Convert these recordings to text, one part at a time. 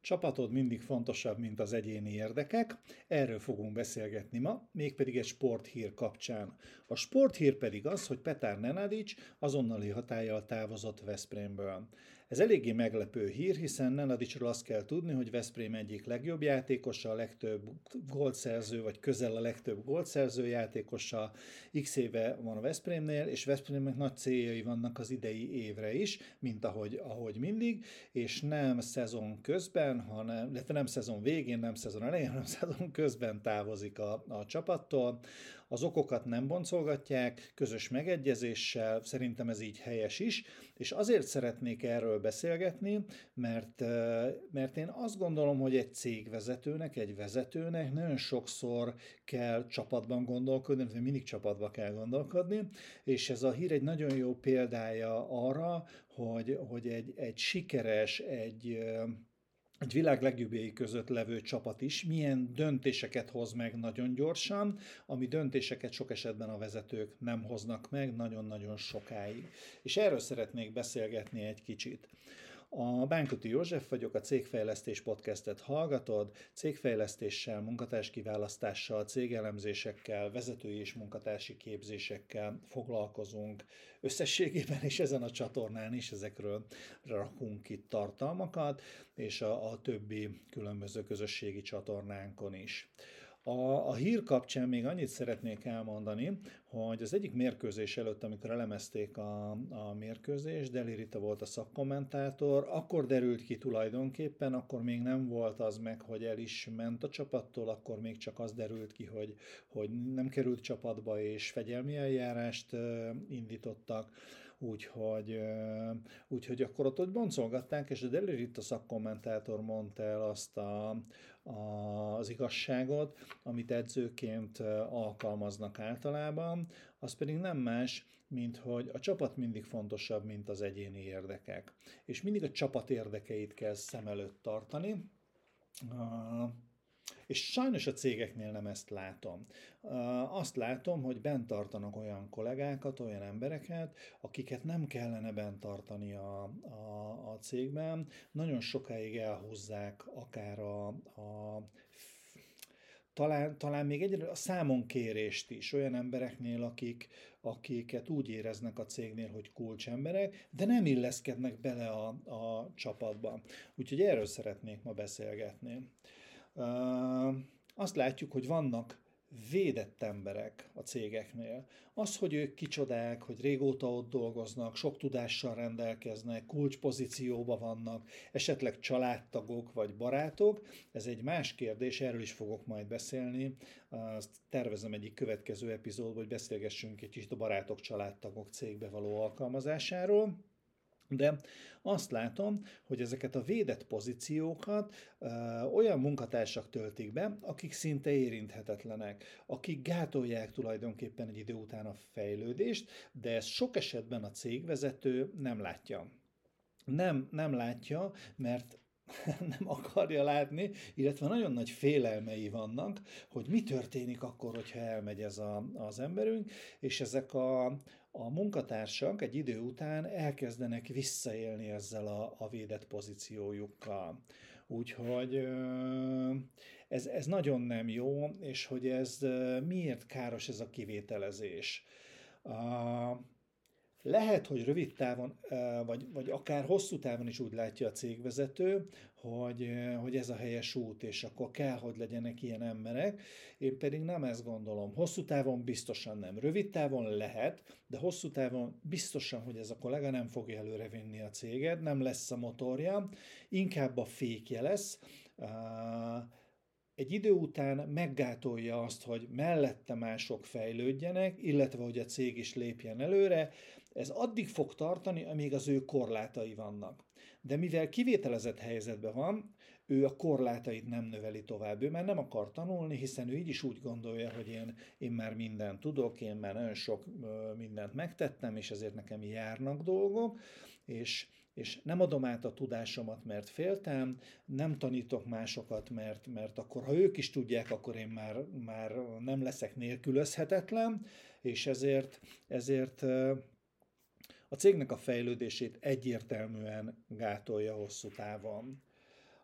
Csapatod mindig fontosabb, mint az egyéni érdekek. Erről fogunk beszélgetni ma, mégpedig egy sporthír kapcsán. A sporthír pedig az, hogy Petár Nenadics azonnali hatállyal távozott Veszprémből. Ez eléggé meglepő hír, hiszen Nenadicsról azt kell tudni, hogy Veszprém egyik legjobb játékosa, a legtöbb gólszerző, vagy közel a legtöbb gólszerző játékosa. X éve van a Veszprémnél, és Veszprémnek nagy céljai vannak az idei évre is, mint ahogy, ahogy mindig, és nem szezon közben, hanem, illetve nem szezon végén, nem szezon elején, hanem szezon közben távozik a, a csapattól. Az okokat nem boncolgatják, közös megegyezéssel, szerintem ez így helyes is, és azért szeretnék erről beszélgetni, mert, mert én azt gondolom, hogy egy cégvezetőnek, egy vezetőnek nagyon sokszor kell csapatban gondolkodni, vagy mindig csapatba kell gondolkodni, és ez a hír egy nagyon jó példája arra, hogy, hogy egy, egy sikeres, egy egy világ legjobbjai között levő csapat is milyen döntéseket hoz meg nagyon gyorsan, ami döntéseket sok esetben a vezetők nem hoznak meg nagyon-nagyon sokáig. És erről szeretnék beszélgetni egy kicsit. A Bánkuti József vagyok, a Cégfejlesztés podcastet hallgatod. Cégfejlesztéssel, munkatárskiválasztással, cégelemzésekkel, vezetői és munkatársi képzésekkel foglalkozunk. Összességében is ezen a csatornán is ezekről rakunk itt tartalmakat, és a, a többi különböző közösségi csatornánkon is. A, a hír kapcsán még annyit szeretnék elmondani, hogy az egyik mérkőzés előtt, amikor elemezték a, a mérkőzést, Deli Rita volt a szakkommentátor, akkor derült ki tulajdonképpen, akkor még nem volt az meg, hogy el is ment a csapattól, akkor még csak az derült ki, hogy, hogy nem került csapatba és fegyelmi eljárást indítottak úgyhogy, úgyhogy akkor ott, ott boncolgatták, és a Deli a szakkommentátor mondta el azt a, a, az igazságot, amit edzőként alkalmaznak általában, az pedig nem más, mint hogy a csapat mindig fontosabb, mint az egyéni érdekek. És mindig a csapat érdekeit kell szem előtt tartani. És sajnos a cégeknél nem ezt látom. Azt látom, hogy bent tartanak olyan kollégákat, olyan embereket, akiket nem kellene bent tartani a, a, a cégben. Nagyon sokáig elhúzzák akár a, a talán, talán még egyre a számonkérést is olyan embereknél, akik, akiket úgy éreznek a cégnél, hogy kulcsemberek, de nem illeszkednek bele a, a csapatba. Úgyhogy erről szeretnék ma beszélgetni azt látjuk, hogy vannak védett emberek a cégeknél. Az, hogy ők kicsodák, hogy régóta ott dolgoznak, sok tudással rendelkeznek, kulcspozícióban vannak, esetleg családtagok vagy barátok, ez egy más kérdés, erről is fogok majd beszélni. Azt tervezem egyik következő epizódban, hogy beszélgessünk egy kicsit a barátok, családtagok cégbe való alkalmazásáról. De azt látom, hogy ezeket a védett pozíciókat ö, olyan munkatársak töltik be, akik szinte érinthetetlenek, akik gátolják tulajdonképpen egy idő után a fejlődést, de ezt sok esetben a cégvezető nem látja. Nem, nem látja, mert nem akarja látni, illetve nagyon nagy félelmei vannak, hogy mi történik akkor, hogyha elmegy ez a, az emberünk, és ezek a, a munkatársak egy idő után elkezdenek visszaélni ezzel a, a védett pozíciójukkal. Úgyhogy ez, ez nagyon nem jó, és hogy ez miért káros ez a kivételezés. Lehet, hogy rövid távon, vagy, vagy akár hosszú távon is úgy látja a cégvezető, hogy, hogy ez a helyes út, és akkor kell, hogy legyenek ilyen emberek. Én pedig nem ezt gondolom. Hosszú távon biztosan nem. Rövid távon lehet, de hosszú távon biztosan, hogy ez a kollega nem fogja előrevinni a céget, nem lesz a motorja, inkább a fékje lesz, egy idő után meggátolja azt, hogy mellette mások fejlődjenek, illetve hogy a cég is lépjen előre, ez addig fog tartani, amíg az ő korlátai vannak. De mivel kivételezett helyzetben van, ő a korlátait nem növeli tovább. Ő már nem akar tanulni, hiszen ő így is úgy gondolja, hogy én, én már mindent tudok, én már nagyon sok mindent megtettem, és ezért nekem járnak dolgok, és, és nem adom át a tudásomat, mert féltem, nem tanítok másokat, mert, mert akkor, ha ők is tudják, akkor én már, már nem leszek nélkülözhetetlen, és ezért, ezért a cégnek a fejlődését egyértelműen gátolja hosszú távon.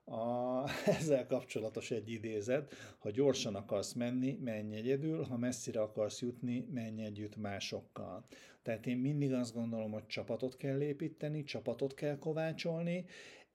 A, ezzel kapcsolatos egy idézet, ha gyorsan akarsz menni, menj egyedül, ha messzire akarsz jutni, menj együtt másokkal. Tehát én mindig azt gondolom, hogy csapatot kell építeni, csapatot kell kovácsolni,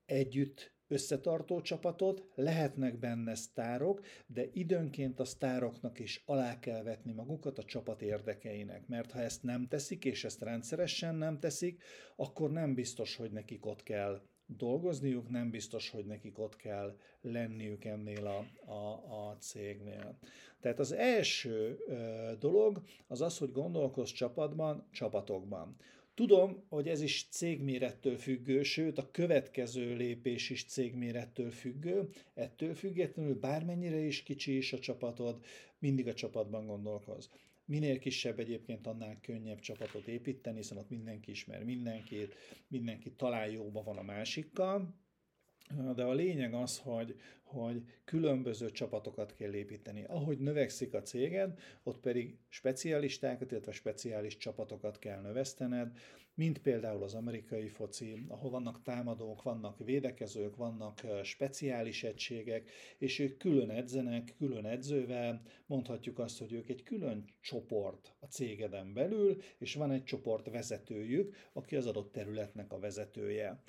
együtt összetartó csapatot, lehetnek benne sztárok, de időnként a sztároknak is alá kell vetni magukat a csapat érdekeinek, mert ha ezt nem teszik, és ezt rendszeresen nem teszik, akkor nem biztos, hogy nekik ott kell dolgozniuk, nem biztos, hogy nekik ott kell lenniük ennél a, a, a cégnél. Tehát az első ö, dolog az az, hogy gondolkozz csapatban, csapatokban. Tudom, hogy ez is cégmérettől függő, sőt a következő lépés is cégmérettől függő. Ettől függetlenül bármennyire is kicsi is a csapatod, mindig a csapatban gondolkoz. Minél kisebb egyébként, annál könnyebb csapatot építeni, hiszen ott mindenki ismer mindenkit, mindenki talán jóban van a másikkal, de a lényeg az, hogy, hogy különböző csapatokat kell építeni. Ahogy növekszik a céged, ott pedig specialistákat, illetve speciális csapatokat kell növesztened, mint például az amerikai foci, ahol vannak támadók, vannak védekezők, vannak speciális egységek, és ők külön edzenek, külön edzővel, mondhatjuk azt, hogy ők egy külön csoport a cégeden belül, és van egy csoport vezetőjük, aki az adott területnek a vezetője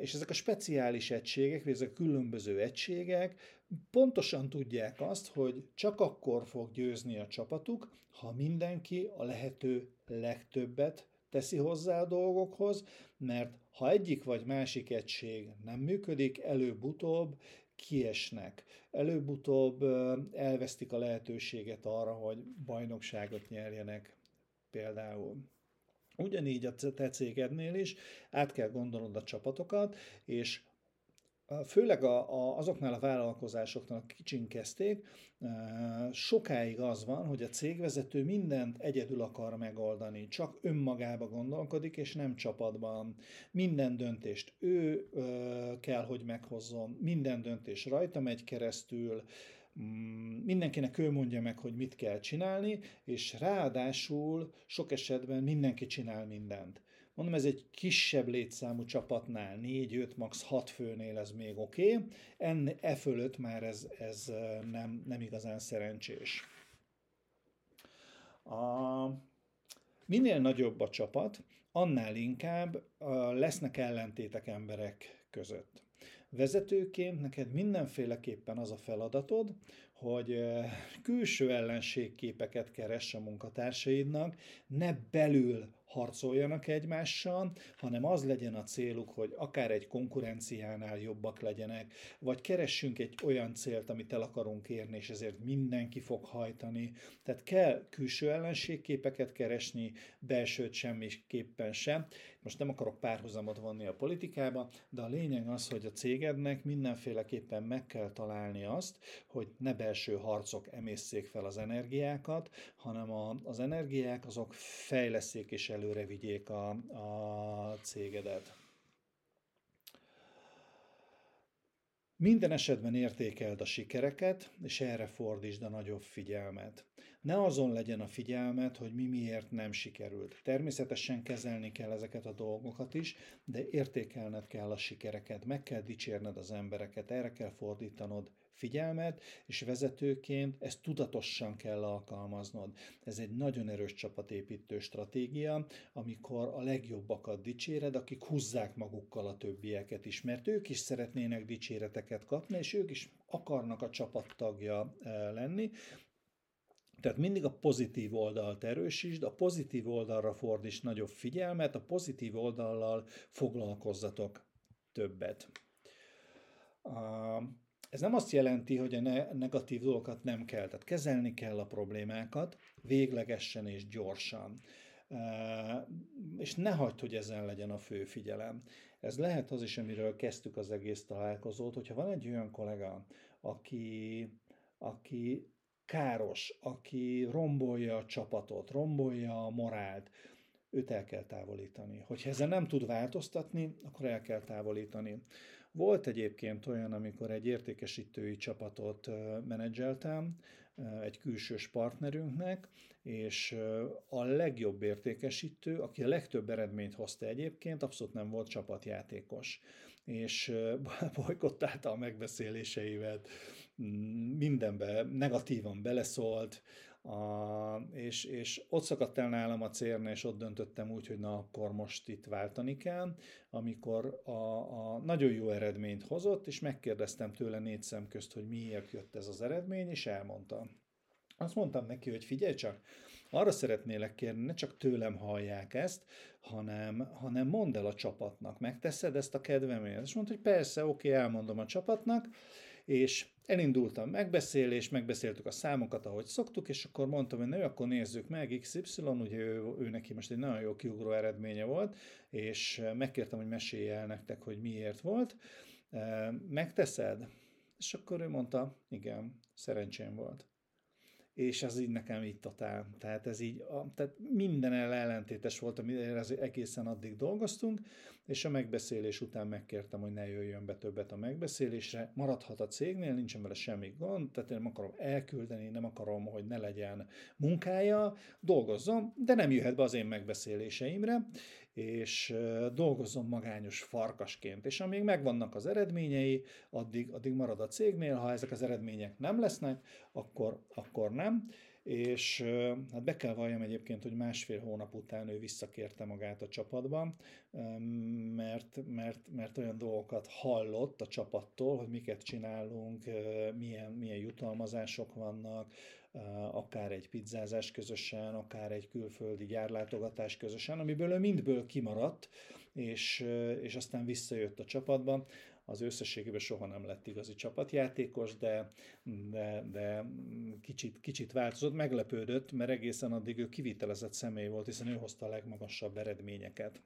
és ezek a speciális egységek, vagy ezek a különböző egységek pontosan tudják azt, hogy csak akkor fog győzni a csapatuk, ha mindenki a lehető legtöbbet teszi hozzá a dolgokhoz, mert ha egyik vagy másik egység nem működik, előbb-utóbb kiesnek. Előbb-utóbb elvesztik a lehetőséget arra, hogy bajnokságot nyerjenek például. Ugyanígy a te cégednél is át kell gondolnod a csapatokat, és főleg a, a, azoknál a vállalkozásoknál, akik kicsin kezdték, sokáig az van, hogy a cégvezető mindent egyedül akar megoldani, csak önmagába gondolkodik, és nem csapatban. Minden döntést ő kell, hogy meghozzon, minden döntés rajta megy keresztül, mindenkinek ő mondja meg, hogy mit kell csinálni, és ráadásul sok esetben mindenki csinál mindent. Mondom, ez egy kisebb létszámú csapatnál, 4-5, max. 6 főnél ez még oké, okay. e fölött már ez, ez nem, nem igazán szerencsés. A, minél nagyobb a csapat, annál inkább lesznek ellentétek emberek között. Vezetőként neked mindenféleképpen az a feladatod, hogy külső ellenségképeket keress a munkatársaidnak, ne belül harcoljanak egymással, hanem az legyen a céluk, hogy akár egy konkurenciánál jobbak legyenek, vagy keressünk egy olyan célt, amit el akarunk érni, és ezért mindenki fog hajtani. Tehát kell külső ellenségképeket keresni, belsőt semmiképpen sem. Most nem akarok párhuzamot vonni a politikába, de a lényeg az, hogy a cégednek mindenféleképpen meg kell találni azt, hogy ne belső harcok emészszék fel az energiákat, hanem a, az energiák azok fejleszék és elő előre vigyék a, a cégedet. Minden esetben értékeld a sikereket, és erre fordítsd a nagyobb figyelmet. Ne azon legyen a figyelmet, hogy mi miért nem sikerült. Természetesen kezelni kell ezeket a dolgokat is, de értékelned kell a sikereket, meg kell dicsérned az embereket, erre kell fordítanod figyelmet, és vezetőként ezt tudatosan kell alkalmaznod. Ez egy nagyon erős csapatépítő stratégia, amikor a legjobbakat dicséred, akik húzzák magukkal a többieket is, mert ők is szeretnének dicséreteket kapni, és ők is akarnak a csapattagja eh, lenni, tehát mindig a pozitív oldalt erősítsd, a pozitív oldalra fordíts nagyobb figyelmet, a pozitív oldallal foglalkozzatok többet. Ez nem azt jelenti, hogy a negatív dolgokat nem kell, tehát kezelni kell a problémákat véglegesen és gyorsan. És ne hagyd, hogy ezen legyen a fő figyelem. Ez lehet az is, amiről kezdtük az egész találkozót, hogyha van egy olyan kollega, aki, aki káros, aki rombolja a csapatot, rombolja a morált, őt el kell távolítani. Hogyha ezzel nem tud változtatni, akkor el kell távolítani. Volt egyébként olyan, amikor egy értékesítői csapatot menedzseltem, egy külsős partnerünknek, és a legjobb értékesítő, aki a legtöbb eredményt hozta egyébként, abszolút nem volt csapatjátékos. és bolykottálta a megbeszéléseivel, mindenbe negatívan beleszólt, a, és, és ott szakadt el nálam a cérne, és ott döntöttem úgy, hogy na akkor most itt váltani kell, amikor a, a nagyon jó eredményt hozott, és megkérdeztem tőle négy szem közt, hogy miért jött ez az eredmény, és elmondta. Azt mondtam neki, hogy figyelj csak, arra szeretnélek kérni, ne csak tőlem hallják ezt, hanem, hanem mondd el a csapatnak, megteszed ezt a kedvemért. És mondta, hogy persze, oké, elmondom a csapatnak, és elindultam megbeszélés, megbeszéltük a számokat, ahogy szoktuk, és akkor mondtam, hogy na, akkor nézzük meg XY, ugye ő, ő neki most egy nagyon jó kiugró eredménye volt, és megkértem, hogy mesélj el nektek, hogy miért volt. Megteszed? És akkor ő mondta, igen, szerencsém volt és ez így nekem így totál. Tehát ez így, a, tehát minden ellentétes volt, amire egészen addig dolgoztunk, és a megbeszélés után megkértem, hogy ne jöjjön be többet a megbeszélésre, maradhat a cégnél, nincsen vele semmi gond, tehát én nem akarom elküldeni, nem akarom, hogy ne legyen munkája, dolgozzon, de nem jöhet be az én megbeszéléseimre, és dolgozzon magányos farkasként. És amíg megvannak az eredményei, addig, addig marad a cégnél, ha ezek az eredmények nem lesznek, akkor, akkor nem. És hát be kell valljam egyébként, hogy másfél hónap után ő visszakérte magát a csapatban, mert, mert, mert olyan dolgokat hallott a csapattól, hogy miket csinálunk, milyen, milyen jutalmazások vannak, akár egy pizzázás közösen, akár egy külföldi gyárlátogatás közösen, amiből ő mindből kimaradt, és, és aztán visszajött a csapatban. Az összességében soha nem lett igazi csapatjátékos, de, de, de kicsit, kicsit változott, meglepődött, mert egészen addig ő kivitelezett személy volt, hiszen ő hozta a legmagasabb eredményeket.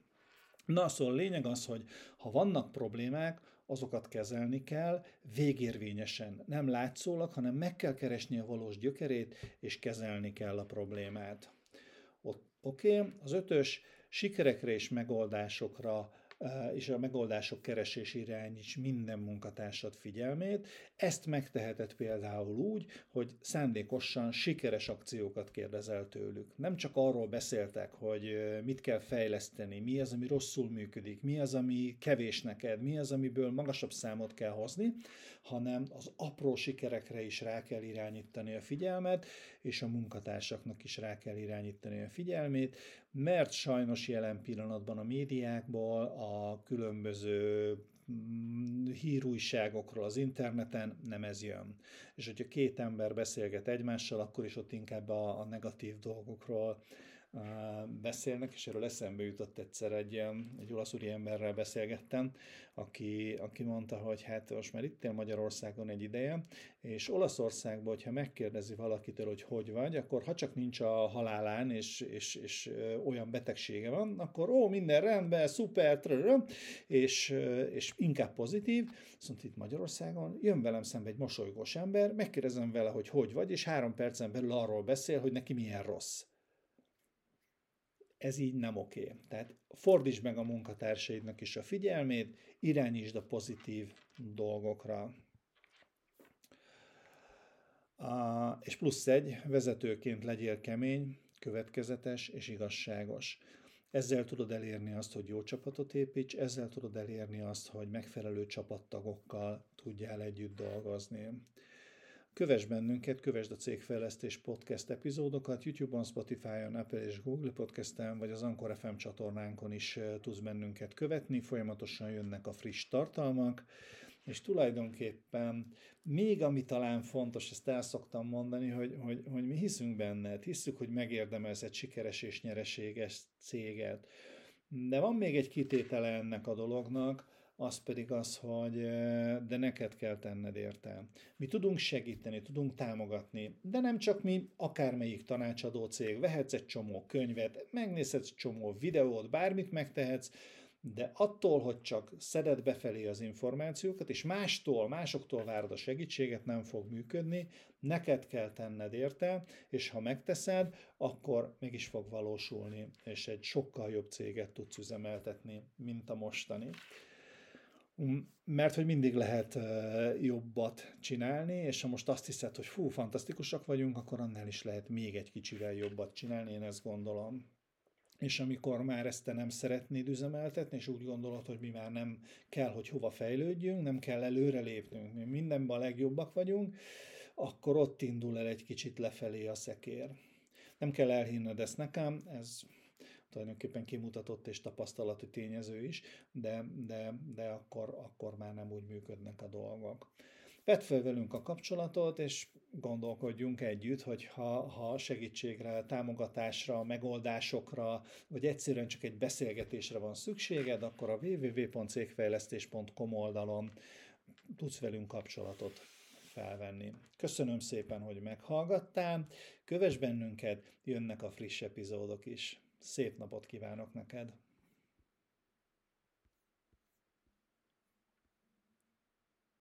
Na, szóval lényeg az, hogy ha vannak problémák, azokat kezelni kell, végérvényesen, nem látszólag, hanem meg kell keresni a valós gyökerét, és kezelni kell a problémát. Oké, okay. az ötös, sikerekre és megoldásokra és a megoldások keresés irányíts minden munkatársad figyelmét. Ezt megteheted például úgy, hogy szándékosan sikeres akciókat kérdezel tőlük. Nem csak arról beszéltek, hogy mit kell fejleszteni, mi az, ami rosszul működik, mi az, ami kevés neked, mi az, amiből magasabb számot kell hozni, hanem az apró sikerekre is rá kell irányítani a figyelmet, és a munkatársaknak is rá kell irányítani a figyelmét, mert sajnos jelen pillanatban a médiákból, a különböző mm, hírújságokról az interneten nem ez jön. És hogyha két ember beszélget egymással, akkor is ott inkább a, a negatív dolgokról beszélnek, és erről eszembe jutott egyszer egy, egy olasz úri emberrel beszélgettem, aki, aki mondta, hogy hát most már itt él Magyarországon egy ideje, és Olaszországban, hogyha megkérdezi valakitől, hogy hogy vagy, akkor ha csak nincs a halálán, és, és, és olyan betegsége van, akkor ó, minden rendben, szuper, trrr, és, és inkább pozitív, viszont itt Magyarországon jön velem szembe egy mosolygós ember, megkérdezem vele, hogy hogy vagy, és három percen belül arról beszél, hogy neki milyen rossz ez így nem oké. Tehát fordítsd meg a munkatársaidnak is a figyelmét, irányítsd a pozitív dolgokra. A, és plusz egy, vezetőként legyél kemény, következetes és igazságos. Ezzel tudod elérni azt, hogy jó csapatot építs, ezzel tudod elérni azt, hogy megfelelő csapattagokkal tudjál együtt dolgozni. Kövess bennünket, kövesd a Cégfejlesztés Podcast epizódokat YouTube-on, Spotify-on, Apple és Google Podcast-en, vagy az Anchor FM csatornánkon is tudsz bennünket követni, folyamatosan jönnek a friss tartalmak, és tulajdonképpen még ami talán fontos, ezt el szoktam mondani, hogy, hogy, hogy mi hiszünk benned, hiszük, hogy megérdemelsz egy sikeres és nyereséges céget. De van még egy kitétele ennek a dolognak, az pedig az, hogy de neked kell tenned érte. Mi tudunk segíteni, tudunk támogatni, de nem csak mi, akármelyik tanácsadó cég, vehetsz egy csomó könyvet, megnézhetsz csomó videót, bármit megtehetsz, de attól, hogy csak szeded befelé az információkat, és mástól, másoktól várod a segítséget, nem fog működni, neked kell tenned érte, és ha megteszed, akkor meg is fog valósulni, és egy sokkal jobb céget tudsz üzemeltetni, mint a mostani. Mert hogy mindig lehet jobbat csinálni, és ha most azt hiszed, hogy fú, fantasztikusak vagyunk, akkor annál is lehet még egy kicsivel jobbat csinálni, én ezt gondolom. és amikor már ezt te nem szeretnéd üzemeltetni, és úgy gondolod, hogy mi már nem kell, hogy hova fejlődjünk, nem kell előre lépnünk, mi mindenben a legjobbak vagyunk, akkor ott indul el egy kicsit lefelé a szekér. Nem kell elhinned ezt nekem, ez tulajdonképpen kimutatott és tapasztalati tényező is, de, de, de akkor, akkor már nem úgy működnek a dolgok. Vedd fel velünk a kapcsolatot, és gondolkodjunk együtt, hogy ha, ha segítségre, támogatásra, megoldásokra, vagy egyszerűen csak egy beszélgetésre van szükséged, akkor a www.cégfejlesztés.com oldalon tudsz velünk kapcsolatot felvenni. Köszönöm szépen, hogy meghallgattál, kövess bennünket, jönnek a friss epizódok is. Szép napot kívánok neked!